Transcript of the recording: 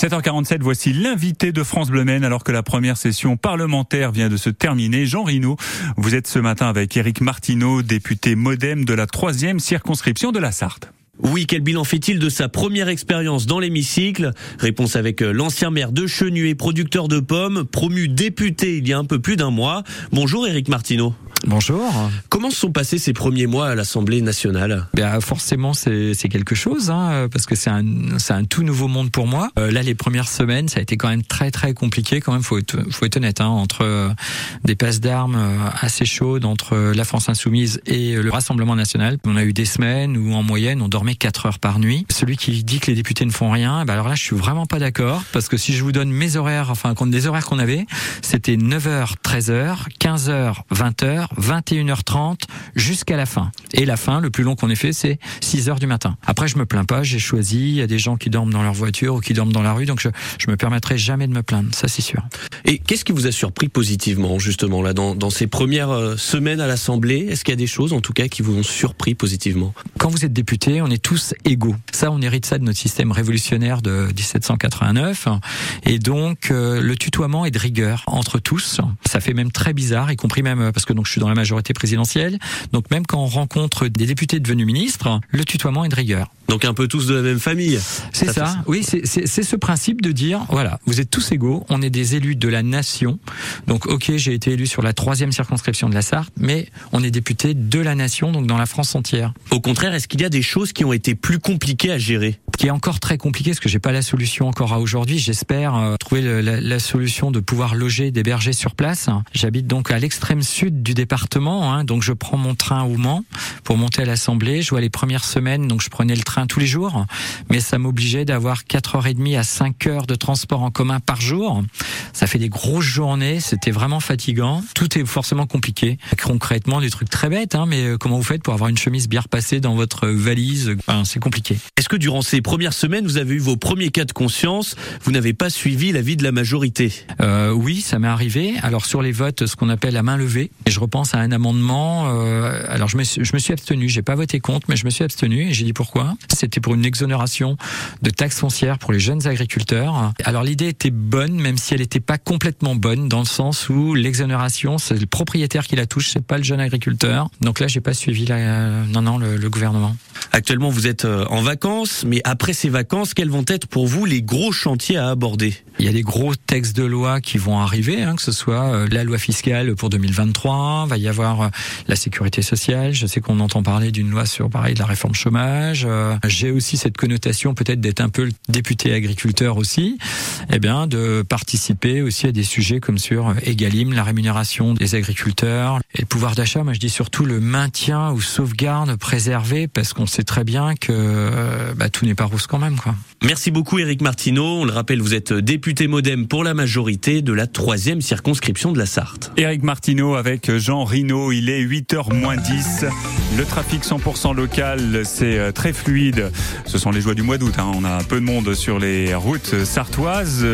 7h47, voici l'invité de France Bleu alors que la première session parlementaire vient de se terminer. Jean Rino, vous êtes ce matin avec Éric Martineau, député modem de la troisième circonscription de la Sarthe. Oui, quel bilan fait-il de sa première expérience dans l'hémicycle? Réponse avec euh, l'ancien maire de Chenu et producteur de pommes, promu député il y a un peu plus d'un mois. Bonjour Éric Martineau. Bonjour. Comment se sont passés ces premiers mois à l'Assemblée nationale? Ben, Forcément, c'est quelque chose, hein, parce que c'est un, un tout nouveau monde pour moi. Euh, là, les premières semaines, ça a été quand même très très compliqué. Quand même, faut être, faut être honnête, hein, entre euh, des passes d'armes euh, assez chaudes entre la France insoumise et le Rassemblement national. On a eu des semaines où en moyenne, on dormait 4 heures par nuit. Celui qui dit que les députés ne font rien, ben alors là, je suis vraiment pas d'accord, parce que si je vous donne mes horaires, enfin, des horaires qu'on avait, c'était 9h, 13h, 15h, 20h, 21h30 jusqu'à la fin. Et la fin, le plus long qu'on ait fait, c'est 6 h du matin. Après, je me plains pas, j'ai choisi, il y a des gens qui dorment dans leur voiture ou qui dorment dans la rue, donc je, je me permettrai jamais de me plaindre, ça c'est sûr. Et qu'est-ce qui vous a surpris positivement, justement, là, dans, dans ces premières euh, semaines à l'Assemblée? Est-ce qu'il y a des choses, en tout cas, qui vous ont surpris positivement? Quand vous êtes député, on est tous égaux. Ça, on hérite ça de notre système révolutionnaire de 1789. Et donc, euh, le tutoiement est de rigueur entre tous. Ça fait même très bizarre, y compris même, parce que donc je suis dans la majorité présidentielle. Donc même quand on rencontre des députés devenus ministres, le tutoiement est de rigueur. Donc un peu tous de la même famille. C'est ça, oui, c'est ce principe de dire, voilà, vous êtes tous égaux, on est des élus de la nation. Donc ok, j'ai été élu sur la troisième circonscription de la Sarthe, mais on est député de la nation, donc dans la France entière. Au contraire, est-ce qu'il y a des choses qui ont été plus compliquées à gérer? Qui est encore très compliqué, parce que j'ai pas la solution encore à aujourd'hui. J'espère euh, trouver la, solution de pouvoir loger des bergers sur place. J'habite donc à l'extrême sud du département, hein, donc je prends mon train au Mans pour monter à l'Assemblée. Je vois les premières semaines, donc je prenais le train tous les jours, mais ça m'obligeait d'avoir 4h30 à 5 heures de transport en commun par jour. Ça fait des grosses journées, c'était vraiment fatigant. Tout est forcément compliqué. Concrètement, des trucs très bêtes, hein, mais euh, comment vous faites pour avoir une chemise bien repassée dans votre valise? Enfin, C'est compliqué. Est-ce que durant ces premières semaines, vous avez eu vos premiers cas de conscience Vous n'avez pas suivi l'avis de la majorité euh, Oui, ça m'est arrivé. Alors sur les votes, ce qu'on appelle la main levée, et je repense à un amendement. Euh, alors je me, suis, je me abstenu, j'ai pas voté contre, mais je me suis abstenu et j'ai dit pourquoi c'était pour une exonération de taxes foncières pour les jeunes agriculteurs. Alors l'idée était bonne, même si elle n'était pas complètement bonne, dans le sens où l'exonération, c'est le propriétaire qui la touche, c'est pas le jeune agriculteur. Donc là, j'ai pas suivi la, non, non, le gouvernement. Actuellement, vous êtes euh, en vacances, mais après ces vacances, quels vont être pour vous les gros chantiers à aborder? Il y a des gros textes de loi qui vont arriver, hein, que ce soit euh, la loi fiscale pour 2023, va y avoir euh, la sécurité sociale. Je sais qu'on entend parler d'une loi sur pareil de la réforme chômage. J'ai aussi cette connotation peut-être d'être un peu le député agriculteur aussi, eh bien de participer aussi à des sujets comme sur Egalim, la rémunération des agriculteurs et le pouvoir d'achat. Moi, je dis surtout le maintien ou sauvegarde préservé parce qu'on sait très bien que bah, tout n'est pas rose quand même, quoi. Merci beaucoup Éric Martineau. On le rappelle, vous êtes député modem pour la majorité de la troisième circonscription de la Sarthe. Éric Martineau avec Jean Rino, il est 8h moins 10. Le trafic 100% local, c'est très fluide. Ce sont les joies du mois d'août. Hein. On a peu de monde sur les routes sartoises.